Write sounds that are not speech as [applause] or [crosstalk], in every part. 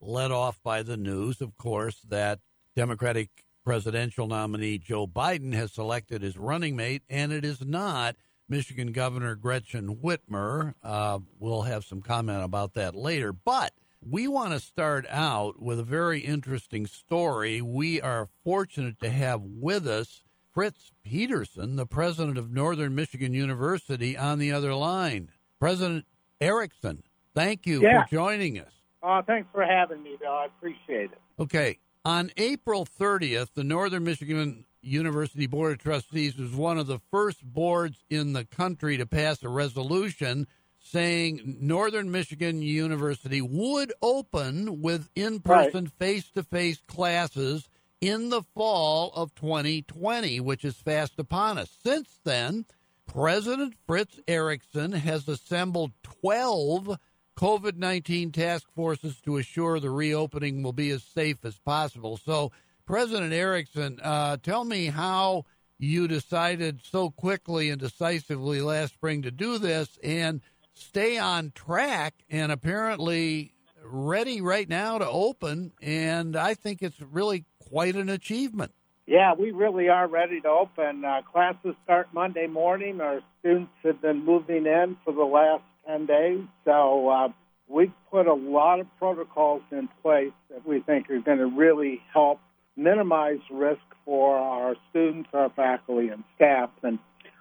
led off by the news, of course, that Democratic presidential nominee Joe Biden has selected his running mate, and it is not Michigan Governor Gretchen Whitmer. Uh, we'll have some comment about that later. But we want to start out with a very interesting story. We are fortunate to have with us Fritz Peterson, the president of Northern Michigan University, on the other line. President Erickson, thank you Yeah. for joining us. Uh, thanks for having me, Bill. I appreciate it. Okay. On April 30th, the Northern Michigan University Board of Trustees was one of the first boards in the country to pass a resolution saying Northern Michigan University would open with in person, face to face classes in the fall of 2020, which is fast upon us. Since then, President Fritz Erickson has assembled 12 COVID 19 task forces to assure the reopening will be as safe as possible. So, President Erickson, uh, tell me how you decided so quickly and decisively last spring to do this and stay on track and apparently ready right now to open. And I think it's really quite an achievement. Yeah, we really are ready to open. Uh, classes start Monday morning. Our students have been moving in for the last 10 days. So uh, we've put a lot of protocols in place that we think are going to really help minimize risk for our students, our faculty, and staff. And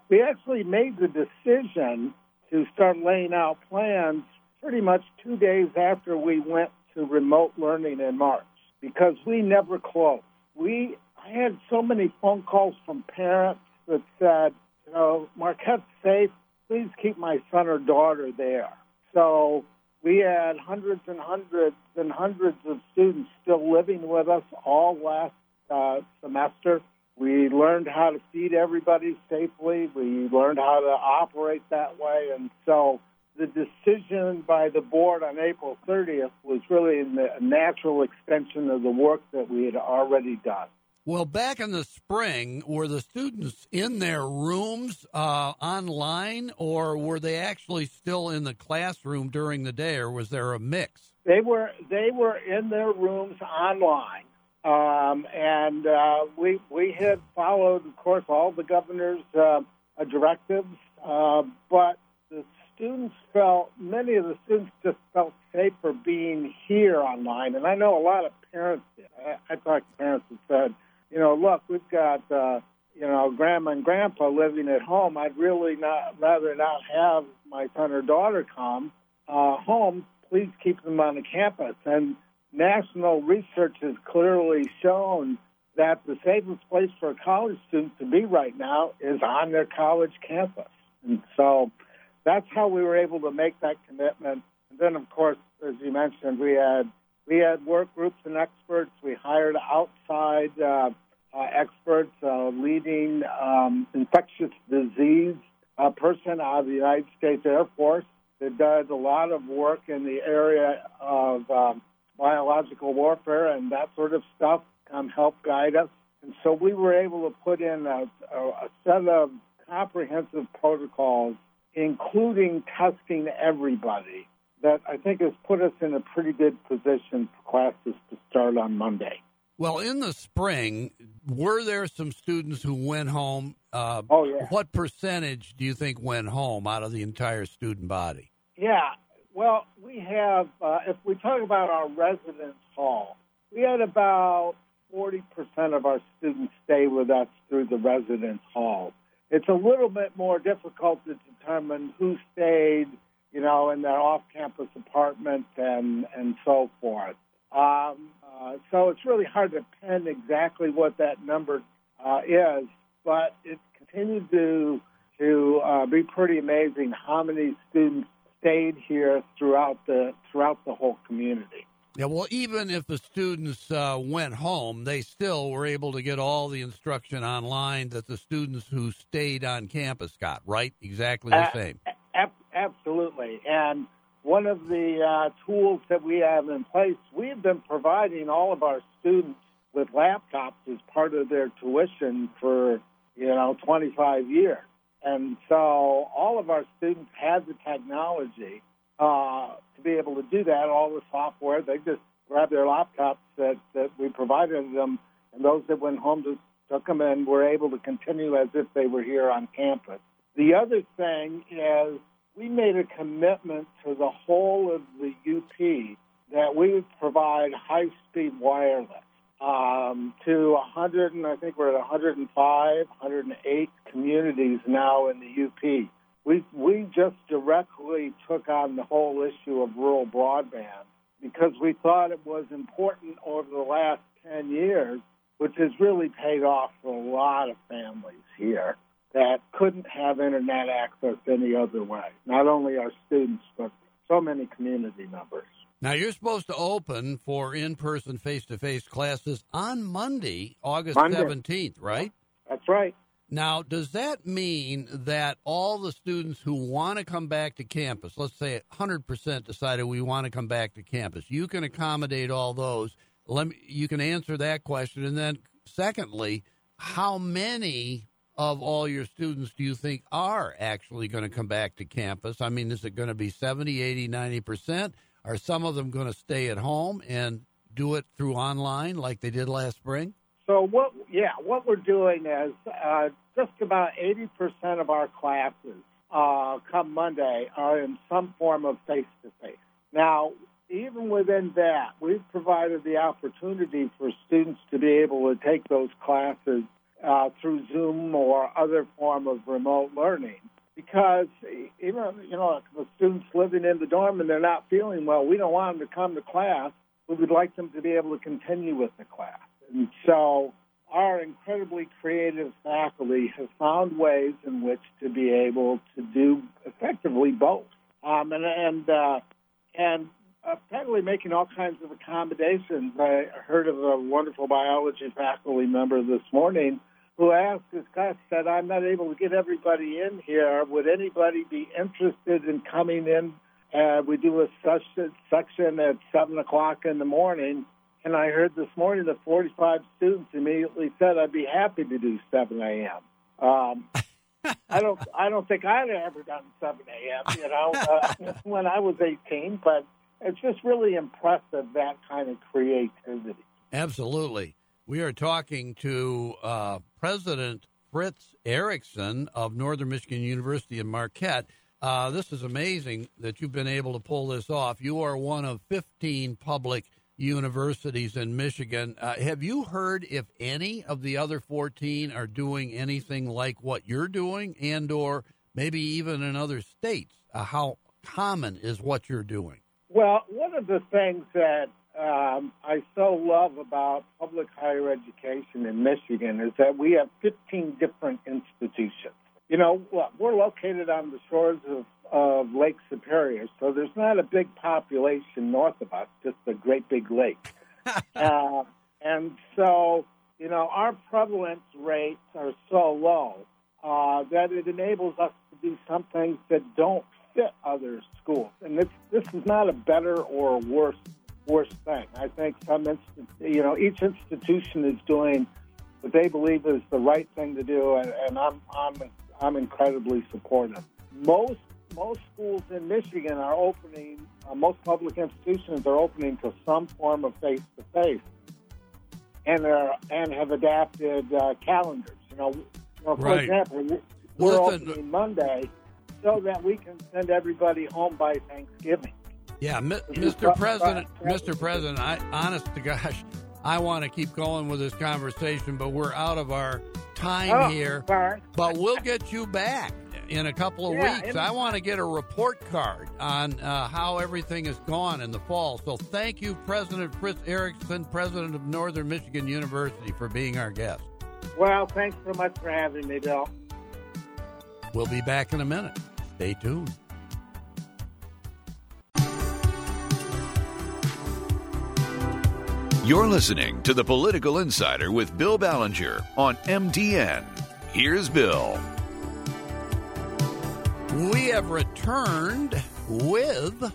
we actually made the decision to start laying out plans pretty much two days after we went to remote learning in March because we never closed. We I had so many phone calls from parents that said, you know, Marquette's safe. Please keep my son or daughter there. So we had hundreds and hundreds and hundreds of students still living with us all last uh, semester. We learned how to feed everybody safely. We learned how to operate that way. And so the decision by the board on April 30th was really a natural extension of the work that we had already done. Well, back in the spring, were the students in their rooms uh, online, or were they actually still in the classroom during the day, or was there a mix? They were they were in their rooms online, um, and uh, we we had followed, of course, all the governor's uh, directives, uh, but the students felt many of the students just felt safer being here online, and I know a lot of parents. I, I talked to parents that said, you know, look, we've got uh, you know grandma and grandpa living at home. I'd really not rather not have my son or daughter come uh, home. Please keep them on the campus. And national research has clearly shown that the safest place for a college student to be right now is on their college campus. And so that's how we were able to make that commitment. And then, of course, as you mentioned, we had we had work groups and experts. We hired outside uh, uh, experts, uh, leading um, infectious disease uh, person out of the United States Air Force that does a lot of work in the area of um, biological warfare and that sort of stuff. Come help guide us. And so we were able to put in a, a set of comprehensive protocols, including testing everybody that I think has put us in a pretty good position for classes to start on Monday. Well, in the spring, were there some students who went home? Uh, oh, yeah. What percentage do you think went home out of the entire student body? Yeah. Well, we have, uh, if we talk about our residence hall, we had about 40% of our students stay with us through the residence hall. It's a little bit more difficult to determine who stayed you know, in their off-campus apartment and and so forth. Um, uh, so it's really hard to pin exactly what that number uh, is, but it continued to to uh, be pretty amazing how many students stayed here throughout the throughout the whole community. Yeah, well, even if the students uh, went home, they still were able to get all the instruction online that the students who stayed on campus got, right? Exactly the uh, same. Absolutely. And one of the uh, tools that we have in place, we've been providing all of our students with laptops as part of their tuition for, you know, 25 years. And so all of our students had the technology uh, to be able to do that, all the software. They just grabbed their laptops that, that we provided them, and those that went home just took them and were able to continue as if they were here on campus. The other thing is we made a commitment to the whole of the UP that we would provide high-speed wireless um, to 100, and I think we're at 105, 108 communities now in the UP. We we just directly took on the whole issue of rural broadband because we thought it was important over the last 10 years, which has really paid off for a lot of families here that couldn't have internet access any other way. Not only our students, but so many community members. Now, you're supposed to open for in person, face to face classes on Monday, August Monday. 17th, right? That's right. Now, does that mean that all the students who want to come back to campus, let's say 100% decided we want to come back to campus, you can accommodate all those? Let me, you can answer that question. And then, secondly, how many of all your students do you think are actually going to come back to campus? I mean, is it going to be 70, 80, 90%? Are some of them going to stay at home and do it through online like they did last spring? So what? Yeah, what we're doing is uh, just about eighty percent of our classes uh, come Monday are in some form of face to face. Now, even within that, we've provided the opportunity for students to be able to take those classes uh, through Zoom or other form of remote learning. Because even you know the students living in the dorm and they're not feeling well, we don't want them to come to class. We would like them to be able to continue with the class. And so our incredibly creative faculty have found ways in which to be able to do effectively both. Um, and and uh, and apparently making all kinds of accommodations. I heard of a wonderful biology faculty member this morning who asked his class, said, I'm not able to get everybody in here. Would anybody be interested in coming in? Uh, we do a section at 7 o'clock in the morning and I heard this morning that 45 students immediately said I'd be happy to do 7 a.m. Um, [laughs] I don't. I don't think I'd ever done 7 a.m. You know, uh, [laughs] when I was 18. But it's just really impressive that kind of creativity. Absolutely. We are talking to uh, President Fritz Erickson of Northern Michigan University in Marquette. Uh, this is amazing that you've been able to pull this off. You are one of 15 public universities in Michigan. Uh, have you heard if any of the other 14 are doing anything like what you're doing and or maybe even in other states? Uh, how common is what you're doing? Well, one of the things that um, I so love about public higher education in Michigan is that we have 15 different institutions. You know, we're located on the shores of of Lake Superior, so there's not a big population north of us, just a great big lake. [laughs] uh, and so, you know, our prevalence rates are so low uh, that it enables us to do some things that don't fit other schools. And this this is not a better or a worse worse thing. I think some you know each institution is doing what they believe is the right thing to do, and, and I'm I'm I'm incredibly supportive. Most most schools in Michigan are opening, uh, most public institutions are opening to some form of face to face, and are and have adapted uh, calendars. You know, you know for right. example, we're Listen, opening Monday so that we can send everybody home by Thanksgiving. Yeah, Mr. President, Mr. President, I honest to gosh, I want to keep going with this conversation, but we're out of our time oh, here. Sorry. But we'll get you back in a couple of yeah, weeks. I want to get a report card on uh, how everything has gone in the fall. So thank you, President Chris Erickson, President of Northern Michigan University, for being our guest. Well, thanks so much for having me, Bill. We'll be back in a minute. Stay tuned. You're listening to the Political Insider with Bill Ballenger on MTN. Here's Bill. We have returned with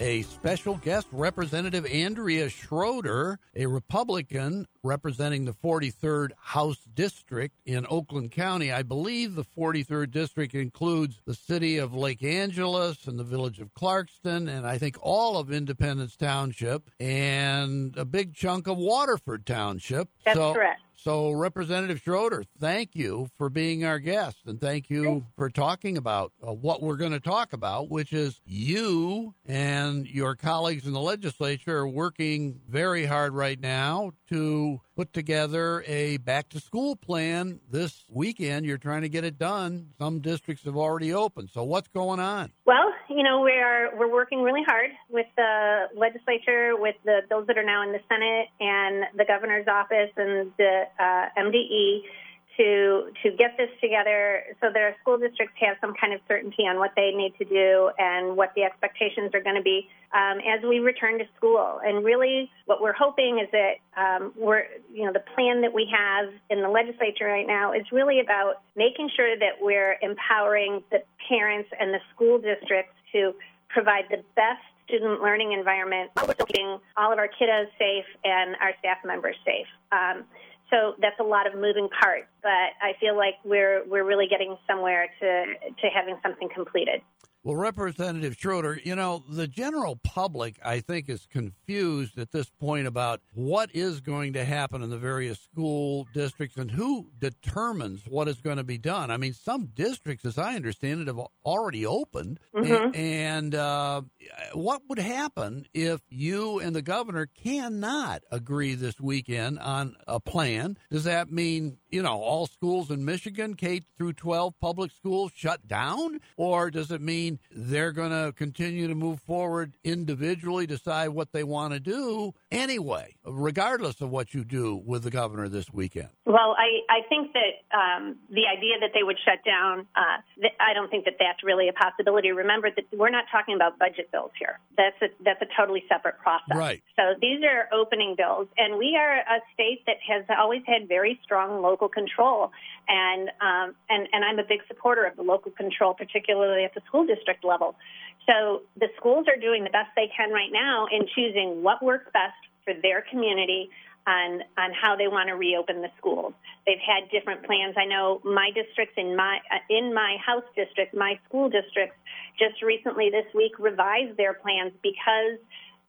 a special guest, Representative Andrea Schroeder, a Republican representing the 43rd House District in Oakland County. I believe the 43rd District includes the city of Lake Angelus and the village of Clarkston, and I think all of Independence Township and a big chunk of Waterford Township. That's so, correct. So, Representative Schroeder, thank you for being our guest, and thank you for talking about uh, what we're going to talk about, which is you and your colleagues in the legislature are working very hard right now to put together a back to school plan this weekend. You're trying to get it done. Some districts have already opened. So, what's going on? Well, you know, we are we're working really hard with the legislature, with the bills that are now in the Senate and the governor's office and the uh, MDE to to get this together so that our school districts have some kind of certainty on what they need to do and what the expectations are going to be um, as we return to school. And really, what we're hoping is that um, we're you know the plan that we have in the legislature right now is really about making sure that we're empowering the parents and the school districts to provide the best student learning environment, keeping all of our kiddos safe and our staff members safe. Um, so that's a lot of moving parts, but I feel like we're we're really getting somewhere to to having something completed. Well, Representative Schroeder, you know, the general public, I think, is confused at this point about what is going to happen in the various school districts and who determines what is going to be done. I mean, some districts, as I understand it, have already opened. Mm-hmm. And uh, what would happen if you and the governor cannot agree this weekend on a plan? Does that mean, you know, all schools in Michigan, K through 12 public schools, shut down? Or does it mean they're going to continue to move forward individually, decide what they want to do anyway, regardless of what you do with the governor this weekend? Well, I, I think that um, the idea that they would shut down, uh, th- I don't think that that's really a possibility. Remember that we're not talking about budget bills here. That's a, that's a totally separate process. Right. So these are opening bills, and we are a state that has always had very strong local control, and um, and and I'm a big supporter of the local control, particularly at the school district level. So the schools are doing the best they can right now in choosing what works best for their community on on how they want to reopen the schools. They've had different plans. I know my districts in my uh, in my house district, my school districts, just recently this week revised their plans because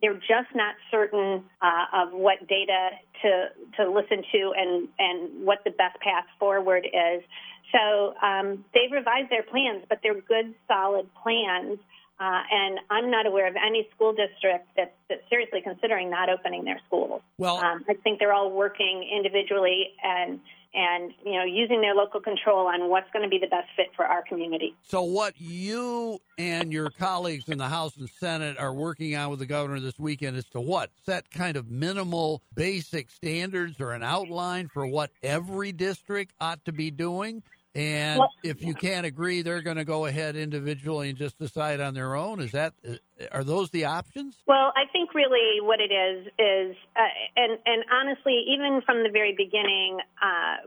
they're just not certain uh, of what data to to listen to and and what the best path forward is. So um, they've revised their plans, but they're good, solid plans. Uh, and I'm not aware of any school district that's, that's seriously considering not opening their schools. Well, um, I think they're all working individually and and you know using their local control on what's going to be the best fit for our community. So, what you and your colleagues in the House and Senate are working on with the governor this weekend is to what set kind of minimal, basic standards or an outline for what every district ought to be doing. And Well- if you can't agree, they're going to go ahead individually and just decide on their own. Is that are those the options? Well, I think really what it is is, uh, and and honestly, even from the very beginning, uh,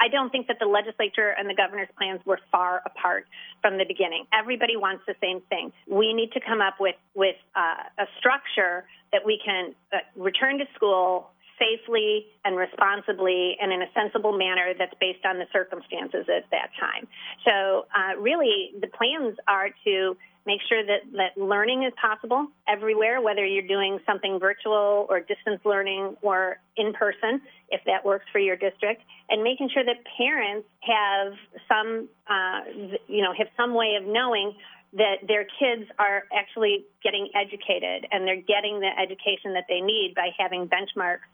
I don't think that the legislature and the governor's plans were far apart from the beginning. Everybody wants the same thing. We need to come up with with uh, a structure that we can uh, return to school safely and responsibly and in a sensible manner that's based on the circumstances at that time. So, uh, really, the plans are to make sure that, that learning is possible everywhere, whether you're doing something virtual or distance learning or in person, if that works for your district, and making sure that parents have some, uh, you know, have some way of knowing that their kids are actually getting educated and they're getting the education that they need by having benchmarks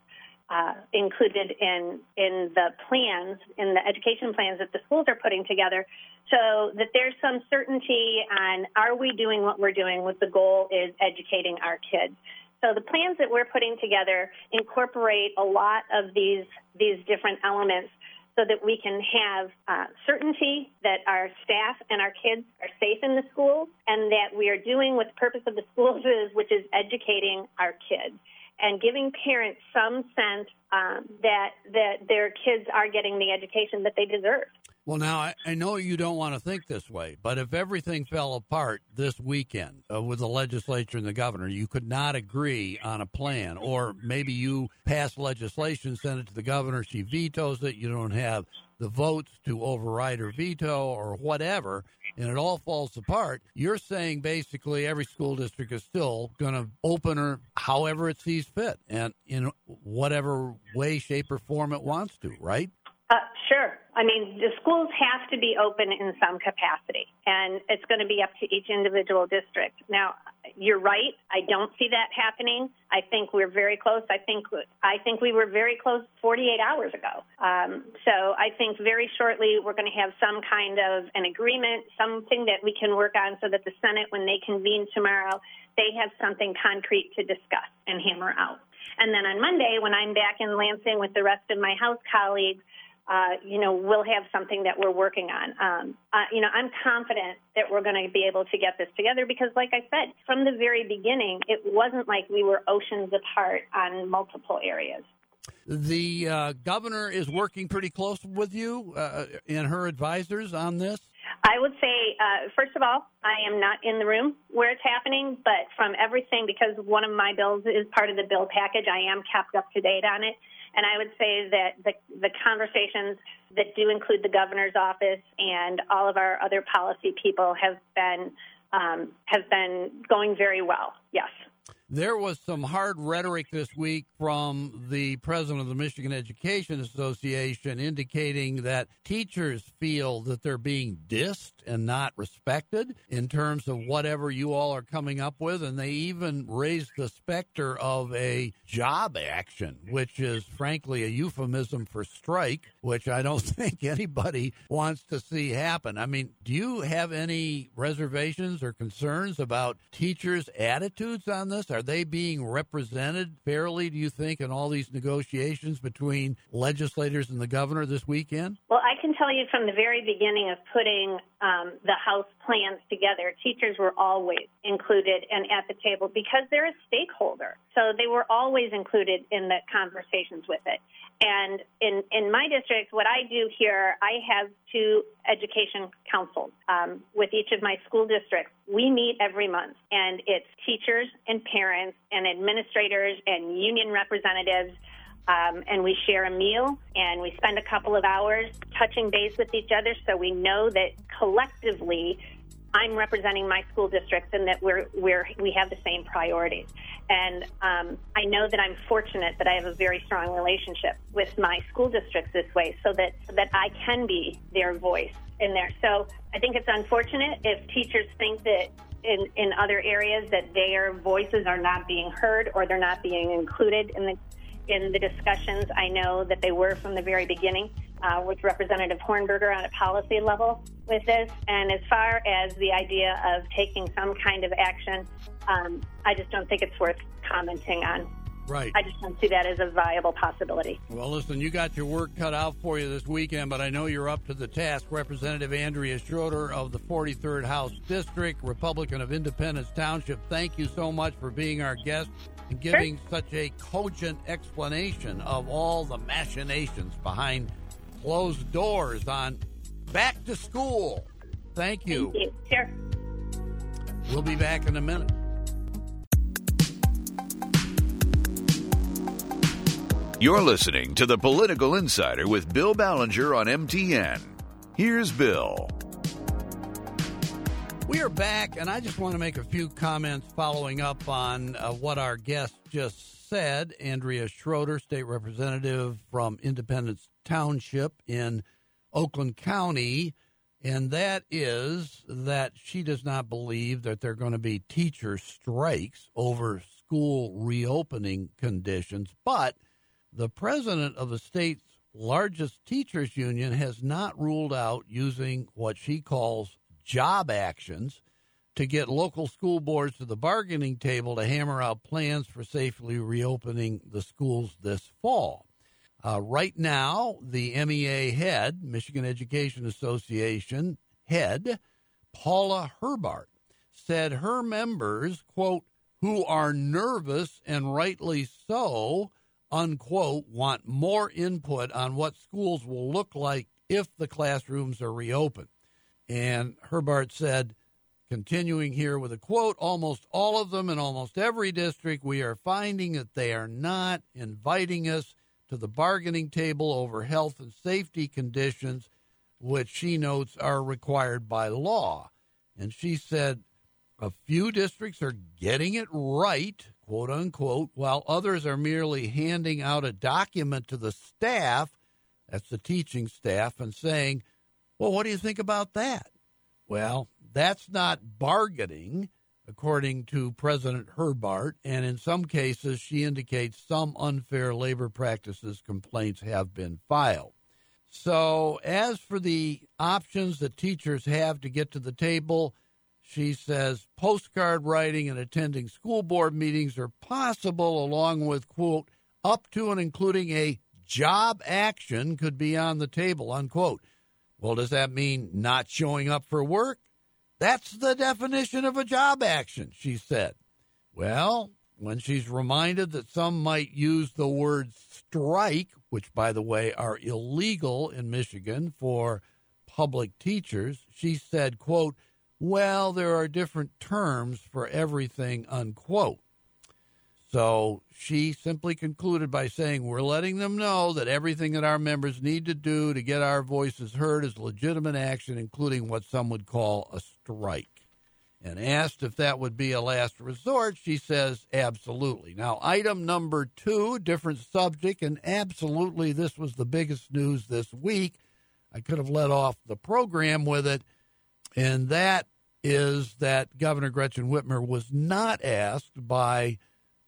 uh, included in in the plans, in the education plans that the schools are putting together, so that there's some certainty on are we doing what we're doing with the goal is educating our kids. So the plans that we're putting together incorporate a lot of these these different elements so that we can have uh, certainty that our staff and our kids are safe in the schools and that we are doing what the purpose of the schools is, which is educating our kids and giving parents some sense um, that that their kids are getting the education that they deserve. Well, now I, I, know you don't want to think this way, but if everything fell apart this weekend uh, with the legislature and the governor, you could not agree on a plan, or maybe you pass legislation, send it to the governor, she vetoes it, you don't have the votes to override or veto or whatever, and it all falls apart. You're saying basically every school district is still going to open or however it sees fit and in whatever way, shape, or form it wants to, right? Uh, sure. I mean, the schools have to be open in some capacity, and it's going to be up to each individual district. Now, you're right. I don't see that happening. I think we're very close. I think I think we were very close 48 hours ago. Um, so I think very shortly we're going to have some kind of an agreement, something that we can work on, so that the Senate, when they convene tomorrow, they have something concrete to discuss and hammer out. And then on Monday, when I'm back in Lansing with the rest of my House colleagues uh, you know, we'll have something that we're working on. Um, uh, you know, I'm confident that we're going to be able to get this together because, like I said, from the very beginning, it wasn't like we were oceans apart on multiple areas. The uh, governor is working pretty close with you uh, and her advisors on this. I would say, uh, first of all, I am not in the room where it's happening, but from everything, because one of my bills is part of the bill package, I am kept up to date on it. And I would say that the, the conversations that do include the governor's office and all of our other policy people have been um, have been going very well. Yes. There was some hard rhetoric this week from the president of the Michigan Education Association indicating that teachers feel that they're being dissed and not respected in terms of whatever you all are coming up with. And they even raised the specter of a job action, which is frankly a euphemism for strike, which I don't [laughs] think anybody wants to see happen. I mean, do you have any reservations or concerns about teachers' attitudes on this? Are they being represented fairly, do you think, in all these negotiations between legislators and the governor this weekend? Well, I can tell you from the very beginning of putting um, the House plans together, teachers were always included and at the table because they're a stakeholder. So they were always included in the conversations with it. And in, in my district, what I do here, I have two education councils um, with each of my school districts. We meet every month, and it's teachers and parents and administrators and union representatives. Um, and we share a meal and we spend a couple of hours touching base with each other so we know that collectively I'm representing my school districts and that we're, we're, we have the same priorities. And um, I know that I'm fortunate that I have a very strong relationship with my school districts this way so that, so that I can be their voice in there. So I think it's unfortunate if teachers think that in, in other areas that their voices are not being heard or they're not being included in the in the discussions. I know that they were from the very beginning uh, with Representative Hornberger on a policy level with this. And as far as the idea of taking some kind of action, um, I just don't think it's worth commenting on. Right. I just don't see that as a viable possibility. Well, listen, you got your work cut out for you this weekend, but I know you're up to the task. Representative Andrea Schroeder of the 43rd House District, Republican of Independence Township, thank you so much for being our guest and giving sure. such a cogent explanation of all the machinations behind closed doors on back to school. Thank you. Thank you. Sure. We'll be back in a minute. You're listening to the Political Insider with Bill Ballenger on MTN. Here's Bill. We are back, and I just want to make a few comments following up on uh, what our guest just said. Andrea Schroeder, state representative from Independence Township in Oakland County, and that is that she does not believe that there are going to be teacher strikes over school reopening conditions. But the president of the state's largest teachers union has not ruled out using what she calls job actions to get local school boards to the bargaining table to hammer out plans for safely reopening the schools this fall. Uh, right now, the MEA head, Michigan Education Association head, Paula Herbart, said her members, quote, who are nervous and rightly so, unquote, want more input on what schools will look like if the classrooms are reopened. And Herbart said, continuing here with a quote, almost all of them in almost every district, we are finding that they are not inviting us to the bargaining table over health and safety conditions, which she notes are required by law. And she said, a few districts are getting it right, quote unquote, while others are merely handing out a document to the staff, that's the teaching staff, and saying, well, what do you think about that? Well, that's not bargaining, according to President Herbart, and in some cases, she indicates some unfair labor practices complaints have been filed. So, as for the options that teachers have to get to the table, she says postcard writing and attending school board meetings are possible, along with, quote, up to and including a job action could be on the table, unquote. Well, does that mean not showing up for work? That's the definition of a job action, she said. Well, when she's reminded that some might use the word strike, which, by the way, are illegal in Michigan for public teachers, she said, quote, well, there are different terms for everything, unquote. So she simply concluded by saying, We're letting them know that everything that our members need to do to get our voices heard is legitimate action, including what some would call a strike. And asked if that would be a last resort, she says, Absolutely. Now, item number two, different subject, and absolutely this was the biggest news this week. I could have let off the program with it and that is that Governor Gretchen Whitmer was not asked by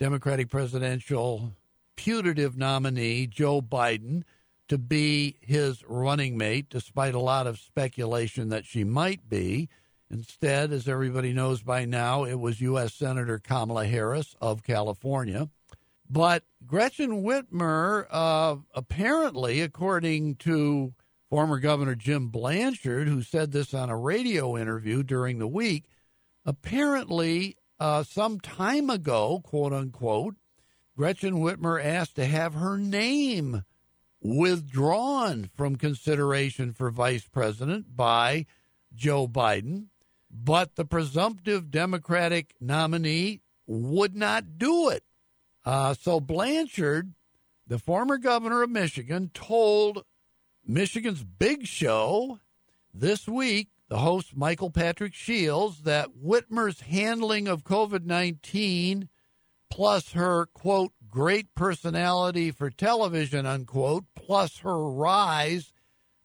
Democratic presidential putative nominee Joe Biden to be his running mate, despite a lot of speculation that she might be. Instead, as everybody knows by now, it was U.S. Senator Kamala Harris of California. But Gretchen Whitmer, uh, apparently, according to Former Governor Jim Blanchard, who said this on a radio interview during the week, apparently, uh, some time ago, quote unquote, Gretchen Whitmer asked to have her name withdrawn from consideration for vice president by Joe Biden, but the presumptive Democratic nominee would not do it. Uh, so Blanchard, the former governor of Michigan, told Michigan's big show this week, the host Michael Patrick Shields, that Whitmer's handling of COVID 19 plus her, quote, great personality for television, unquote, plus her rise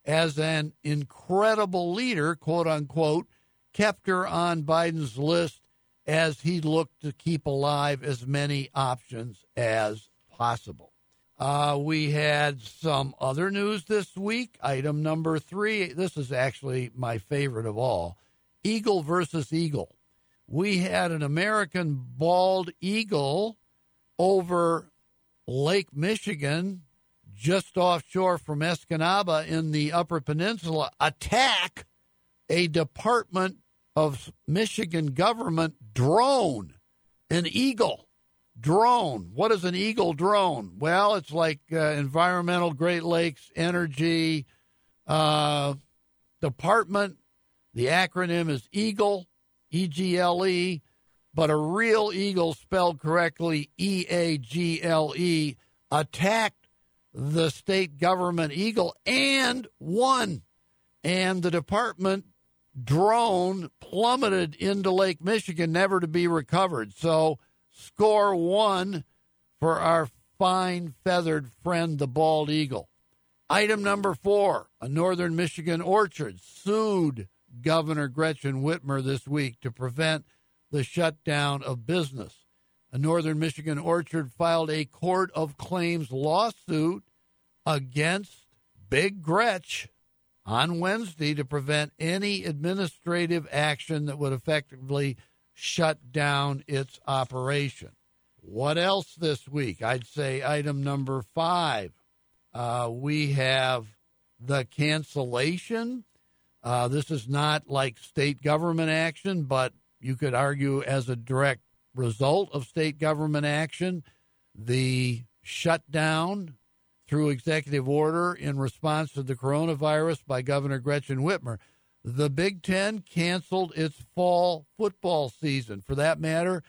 as an incredible leader, quote unquote, kept her on Biden's list as he looked to keep alive as many options as possible. Uh, we had some other news this week. Item number three. This is actually my favorite of all Eagle versus Eagle. We had an American bald eagle over Lake Michigan, just offshore from Escanaba in the Upper Peninsula, attack a Department of Michigan government drone, an eagle drone. What is an Eagle drone? Well, it's like uh, Environmental Great Lakes Energy uh, Department. The acronym is Eagle, E G L E, but a real eagle spelled correctly, E A G L E, attacked the state government eagle and won. And the department drone plummeted into Lake Michigan, never to be recovered. So, Score one for our fine feathered friend, the bald eagle. Item number four a northern Michigan orchard sued Governor Gretchen Whitmer this week to prevent the shutdown of business. A northern Michigan orchard filed a court of claims lawsuit against Big Gretch on Wednesday to prevent any administrative action that would effectively shut down its operation. What else this week? I'd say item number five. Uh, we have the cancellation. Uh, this is not like state government action, but you could argue as a direct result of state government action, the shutdown through executive order in response to the coronavirus by Governor Gretchen Whitmer. The Big Ten canceled its fall football season. For that matter,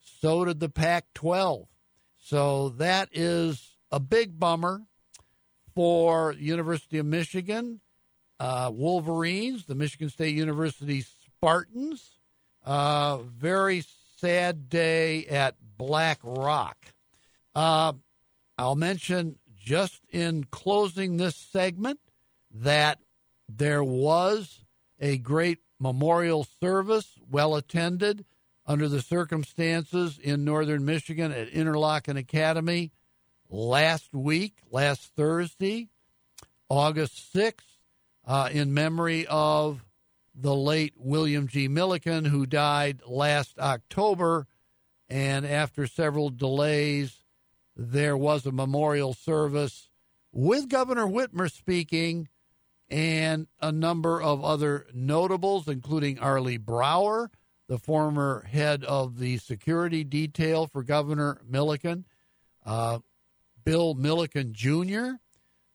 so did the Pac 12. So that is a big bummer for University of Michigan uh, Wolverines, the Michigan State University Spartans. Uh, very sad day at Black Rock. Uh, I'll mention just in closing this segment that there was a great memorial service, well attended under the circumstances in northern Michigan at Interlochen Academy last week, last Thursday, August 6th, uh, in memory of the late William G. Milliken, who died last October. And after several delays, there was a memorial service with Governor Whitmer speaking and a number of other notables, including Arlie Brower, the former head of the security detail for Governor Milliken. Uh, Bill Milliken Jr.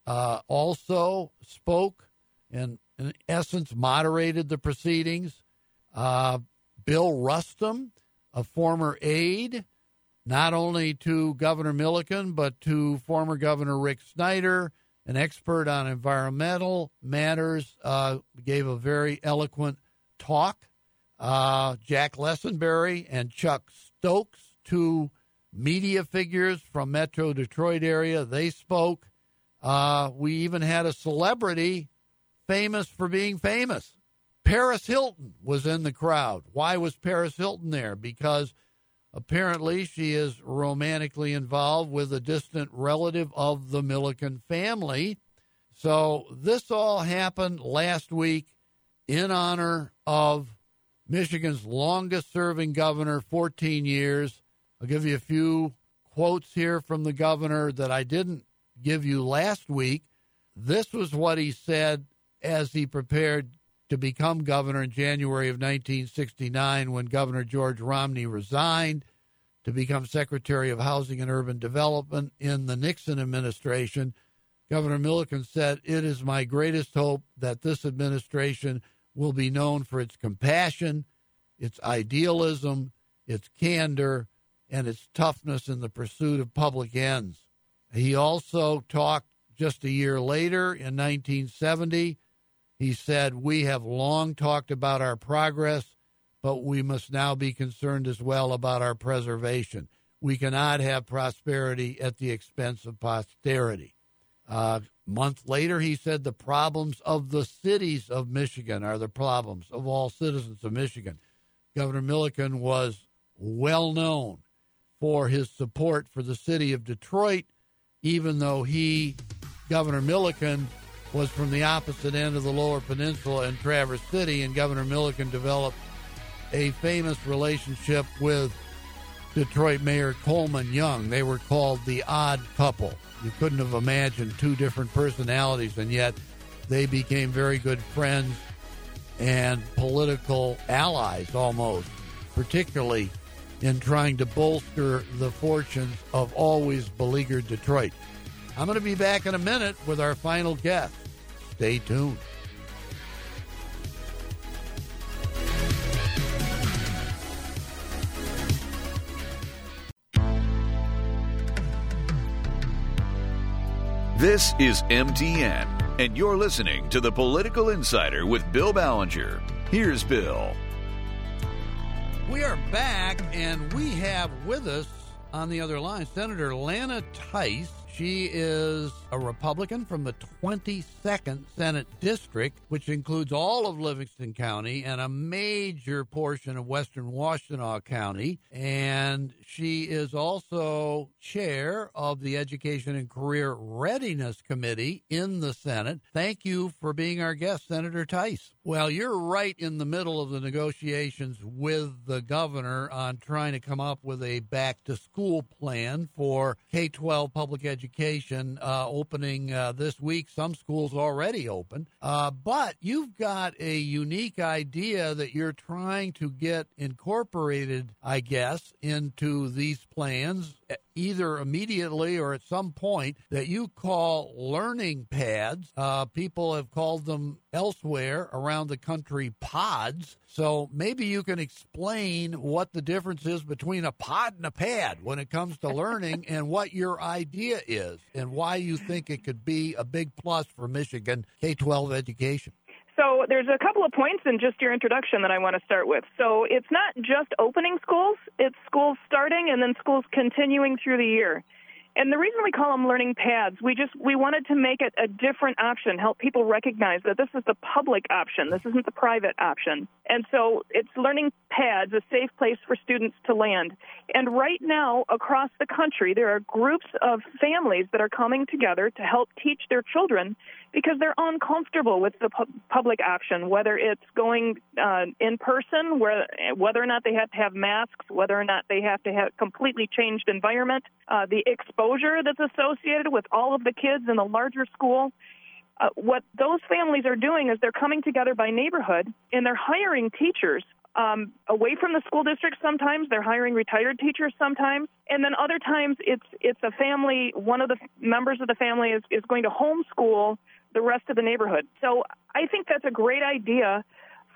Uh, also spoke and, in essence, moderated the proceedings. Uh, Bill Rustem, a former aide, not only to Governor Milliken, but to former Governor Rick Snyder, an expert on environmental matters, uh, gave a very eloquent talk. Uh, Jack Lessenberry and Chuck Stokes, two media figures from Metro Detroit area, they spoke. Uh, we even had a celebrity famous for being famous. Paris Hilton was in the crowd. Why was Paris Hilton there? Because apparently she is romantically involved with a distant relative of the Milliken family. So this all happened last week in honor of Michigan's longest serving governor, 14 years. I'll give you a few quotes here from the governor that I didn't give you last week. This was what he said as he prepared to become governor in January of 1969 when Governor George Romney resigned to become Secretary of Housing and Urban Development in the Nixon administration. Governor Milliken said, It is my greatest hope that this administration will be known for its compassion, its idealism, its candor, and its toughness in the pursuit of public ends. He also talked just a year later in 1970. He said, We have long talked about our progress, but we must now be concerned as well about our preservation. We cannot have prosperity at the expense of posterity. Uh, month later, he said the problems of the cities of Michigan are the problems of all citizens of Michigan. Governor Milliken was well known for his support for the city of Detroit, even though he, Governor Milliken, was from the opposite end of the lower peninsula in Traverse City, and Governor Milliken developed a famous relationship with Detroit Mayor Coleman Young. They were called the odd couple. You couldn't have imagined two different personalities, and yet they became very good friends and political allies almost, particularly in trying to bolster the fortunes of always beleaguered Detroit. I'm going to be back in a minute with our final guest. Stay tuned. This is MTN, and you're listening to the Political Insider with Bill Ballenger. Here's Bill. We are back, and we have with us on the other line Senator Lana Theis. She is a Republican from the 22nd Senate District, which includes all of Livingston County and a major portion of western Washtenaw County. And she is also chair of the Education and Career Readiness Committee in the Senate. Thank you for being our guest, Senator Theis. Well, you're right in the middle of the negotiations with the governor on trying to come up with a back to school plan for K 12 public education education uh, opening uh, this week. Some schools already open. Uh, but you've got a unique idea that you're trying to get incorporated, I guess, into these plans either immediately or at some point that you call learning pads. Uh, people have called them elsewhere around the country pods. So maybe you can explain what the difference is between a pod and a pad when it comes to learning and what your idea is and why you think it could be a big plus for Michigan K 12 education. So there's a couple of points in just your introduction that I want to start with. So it's not just opening schools, it's schools starting and then schools continuing through the year. And the reason we call them learning pads, we just we wanted to make it a different option, help people recognize that this is the public option, this isn't the private option. And so it's learning pads, a safe place for students to land. And right now across the country, there are groups of families that are coming together to help teach their children because they're uncomfortable with the pu- public option, whether it's going uh, in person, where, whether or not they have to have masks, whether or not they have to have completely changed environment, uh, the exposure that's associated with all of the kids in the larger school. Uh, what those families are doing is they're coming together by neighborhood and they're hiring teachers um, away from the school district sometimes they're hiring retired teachers sometimes and then other times it's it's a family one of the members of the family is, is going to homeschool the rest of the neighborhood. So I think that's a great idea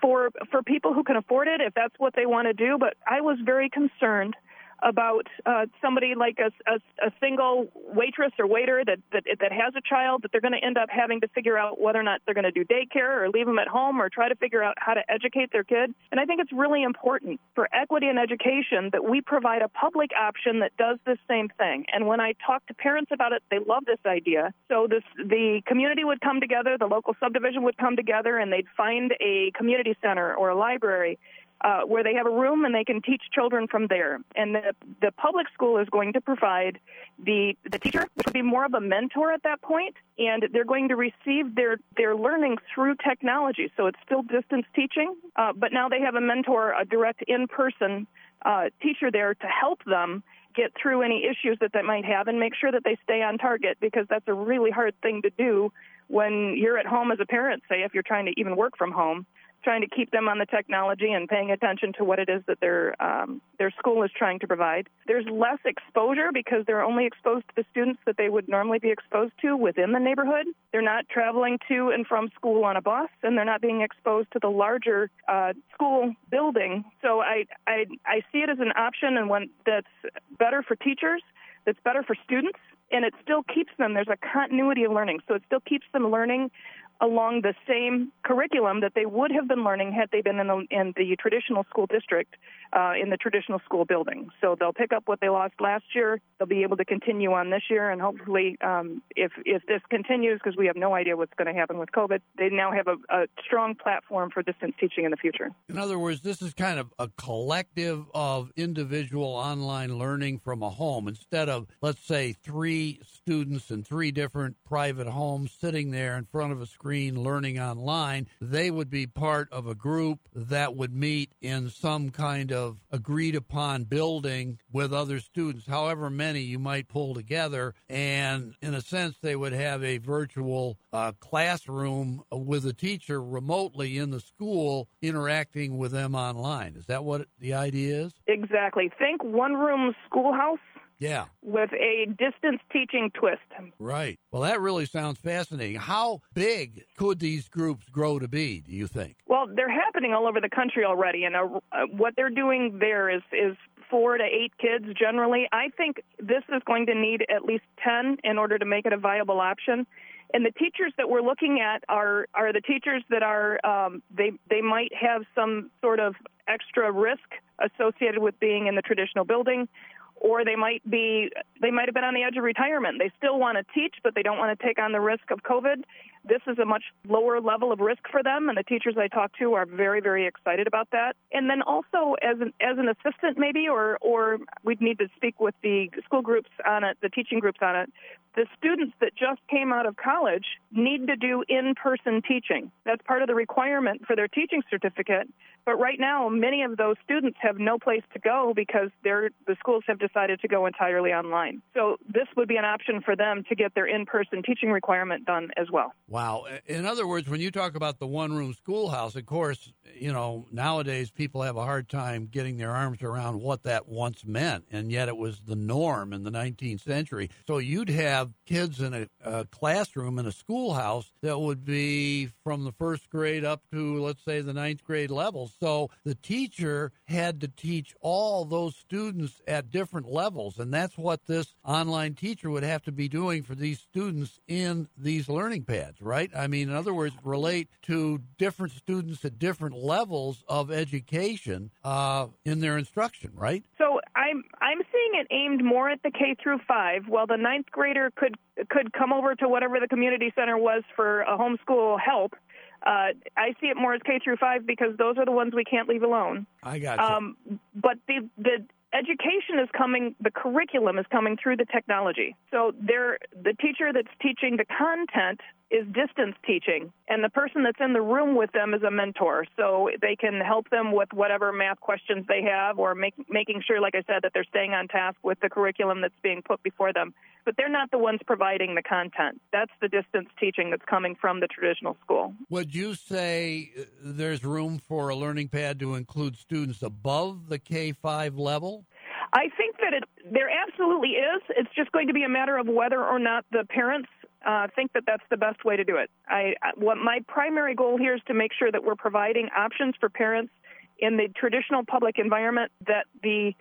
for for people who can afford it if that's what they want to do. But I was very concerned about uh, somebody like a, a, a single waitress or waiter that, that that has a child that they're going to end up having to figure out whether or not they're going to do daycare or leave them at home or try to figure out how to educate their kid. And I think it's really important for equity in education that we provide a public option that does this same thing. And when I talk to parents about it, they love this idea. So this the community would come together, the local subdivision would come together, and they'd find a community center or a library uh, where they have a room and they can teach children from there. And the, the public school is going to provide the, the teacher, which would be more of a mentor at that point, and they're going to receive their, their learning through technology. So it's still distance teaching, uh, but now they have a mentor, a direct in person uh, teacher there to help them get through any issues that they might have and make sure that they stay on target because that's a really hard thing to do when you're at home as a parent, say, if you're trying to even work from home trying to keep them on the technology and paying attention to what it is that their um, their school is trying to provide. There's less exposure because they're only exposed to the students that they would normally be exposed to within the neighborhood. They're not traveling to and from school on a bus, and they're not being exposed to the larger uh, school building. So I, I I see it as an option and one that's better for teachers, that's better for students, and it still keeps them. There's a continuity of learning, so it still keeps them learning along the same curriculum that they would have been learning had they been in the, in the traditional school district, uh, in the traditional school building. So they'll pick up what they lost last year. They'll be able to continue on this year, and hopefully, um, if if this continues, because we have no idea what's going to happen with COVID, they now have a, a strong platform for distance teaching in the future. In other words, this is kind of a collective of individual online learning from a home instead of, let's say, three students in three different private homes sitting there in front of a screen screen learning online, they would be part of a group that would meet in some kind of agreed upon building with other students, however many you might pull together. And in a sense, they would have a virtual uh, classroom with a teacher remotely in the school interacting with them online. Is that what the idea is? Exactly. Think one room schoolhouse yeah. With a distance teaching twist. Right. Well, that really sounds fascinating. How big could these groups grow to be, do you think? Well, they're happening all over the country already, and uh, uh, what they're doing there is, is four to eight kids generally. I think this is going to need at least 10 in order to make it a viable option. And the teachers that we're looking at are are the teachers that are um, they they might have some sort of extra risk associated with being in the traditional building or they might be they might have been on the edge of retirement. They still want to teach, but they don't want to take on the risk of COVID. This is a much lower level of risk for them, and the teachers I talk to are very, very excited about that. And then also as an as an assistant, maybe, or or we'd need to speak with the school groups on it, the teaching groups on it. The students that just came out of college need to do in-person teaching. That's part of the requirement for their teaching certificate. But right now, many of those students have no place to go because the schools have decided to go entirely online. So this would be an option for them to get their in-person teaching requirement done as well. Wow. In other words, when you talk about the one-room schoolhouse, of course, you know, nowadays people have a hard time getting their arms around what that once meant, and yet it was the norm in the 19th century. So you'd have kids in a, a classroom in a schoolhouse that would be from the first grade up to, let's say, the ninth grade level. So the teacher had to teach all those students at different levels, and that's what this online teacher would have to be doing for these students in these learning pads, right? I mean, in other words, relate to different students at different levels of education uh, in their instruction, right? So I'm I'm seeing it aimed more at the K through five. While the ninth grader could could come over to whatever the community center was for a homeschool help. Uh, I see it more as K through five because those are the ones we can't leave alone. I got you. Um, but the the education is coming, the curriculum is coming through the technology. So the teacher that's teaching the content is distance teaching, and the person that's in the room with them is a mentor. So they can help them with whatever math questions they have, or make, making sure, like I said, that they're staying on task with the curriculum that's being put before them. But they're not the ones providing the content. That's the distance teaching that's coming from the traditional school. Would you say uh, there's room for a learning pad to include students above the K 5 level? I think that it, there absolutely is. It's just going to be a matter of whether or not the parents uh, think that that's the best way to do it. I, what my primary goal here is to make sure that we're providing options for parents in the traditional public environment that the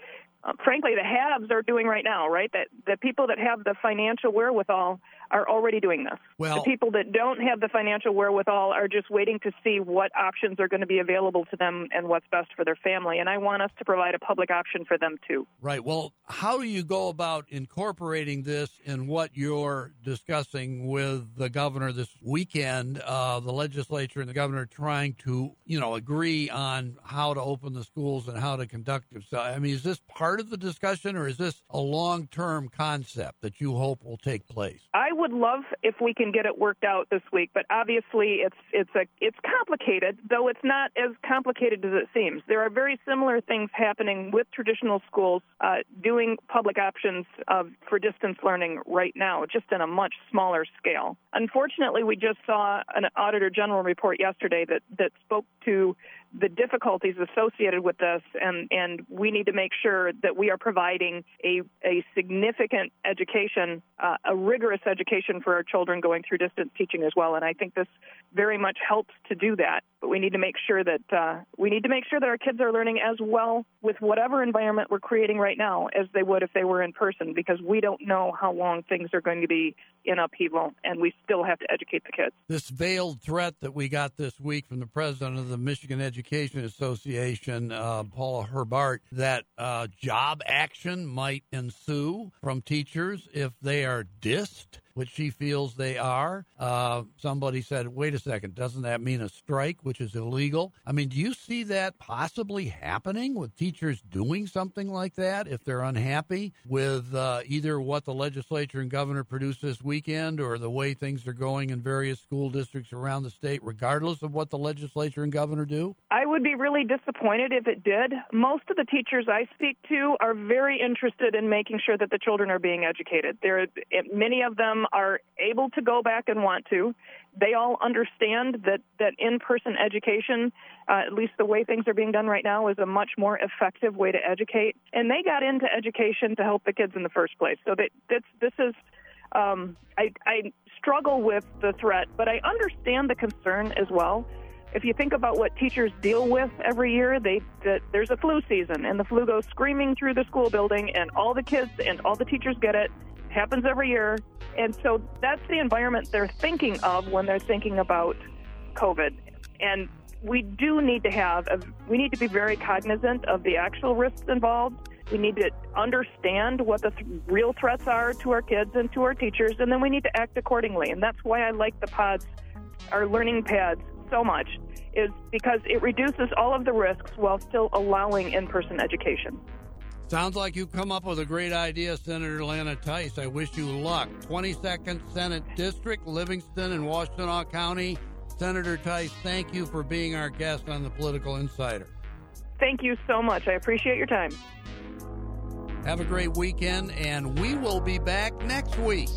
uh, frankly the haves are doing right now, right? That the people that have the financial wherewithal are already doing this. Well, the people that don't have the financial wherewithal are just waiting to see what options are going to be available to them and what's best for their family. And I want us to provide a public option for them too. Right. Well, how do you go about incorporating this in what you're discussing with the governor this weekend? Uh, the legislature and the governor trying to, you know, agree on how to open the schools and how to conduct themselves. I mean, is this part of the discussion, or is this a long-term concept that you hope will take place? I would love if we can get it worked out this week, but obviously it's it's a it's complicated, though it's not as complicated as it seems. There are very similar things happening with traditional schools uh, doing public options for distance learning right now, just in a much smaller scale. Unfortunately, we just saw an Auditor General report yesterday that that spoke to the difficulties associated with this, and, and we need to make sure that we are providing a, a significant education, uh, a rigorous education for our children going through distance teaching as well. And I think this very much helps to do that. But we need to make sure that uh, we need to make sure that our kids are learning as well with whatever environment we're creating right now as they would if they were in person, because we don't know how long things are going to be in upheaval, and we still have to educate the kids. This veiled threat that we got this week from the president of the Michigan Education Association, uh, Paula Herbart, that uh, job action might ensue from teachers if they are dissed which she feels they are. Uh, somebody said, wait a second, doesn't that mean a strike, which is illegal? I mean, do you see that possibly happening with teachers doing something like that if they're unhappy with uh, either what the legislature and governor produced this weekend or the way things are going in various school districts around the state, regardless of what the legislature and governor do? I would be really disappointed if it did. Most of the teachers I speak to are very interested in making sure that the children are being educated. There, many of them are able to go back and want to. They all understand that, that in person education, uh, at least the way things are being done right now, is a much more effective way to educate. And they got into education to help the kids in the first place. So that, that's, this is, um, I, I struggle with the threat, but I understand the concern as well if you think about what teachers deal with every year, they that there's a flu season and the flu goes screaming through the school building and all the kids and all the teachers get it happens every year. And so that's the environment they're thinking of when they're thinking about COVID. And we do need to have, a, we need to be very cognizant of the actual risks involved. We need to understand what the th- real threats are to our kids and to our teachers, and then we need to act accordingly. And that's why I like the pods our learning pads so much is because it reduces all of the risks while still allowing in person education. Sounds like you've come up with a great idea, Senator Lana Theis. I wish you luck. 22nd Senate District, Livingston and Washtenaw County. Senator Theis, thank you for being our guest on the Political Insider. Thank you so much. I appreciate your time. Have a great weekend, and we will be back next week.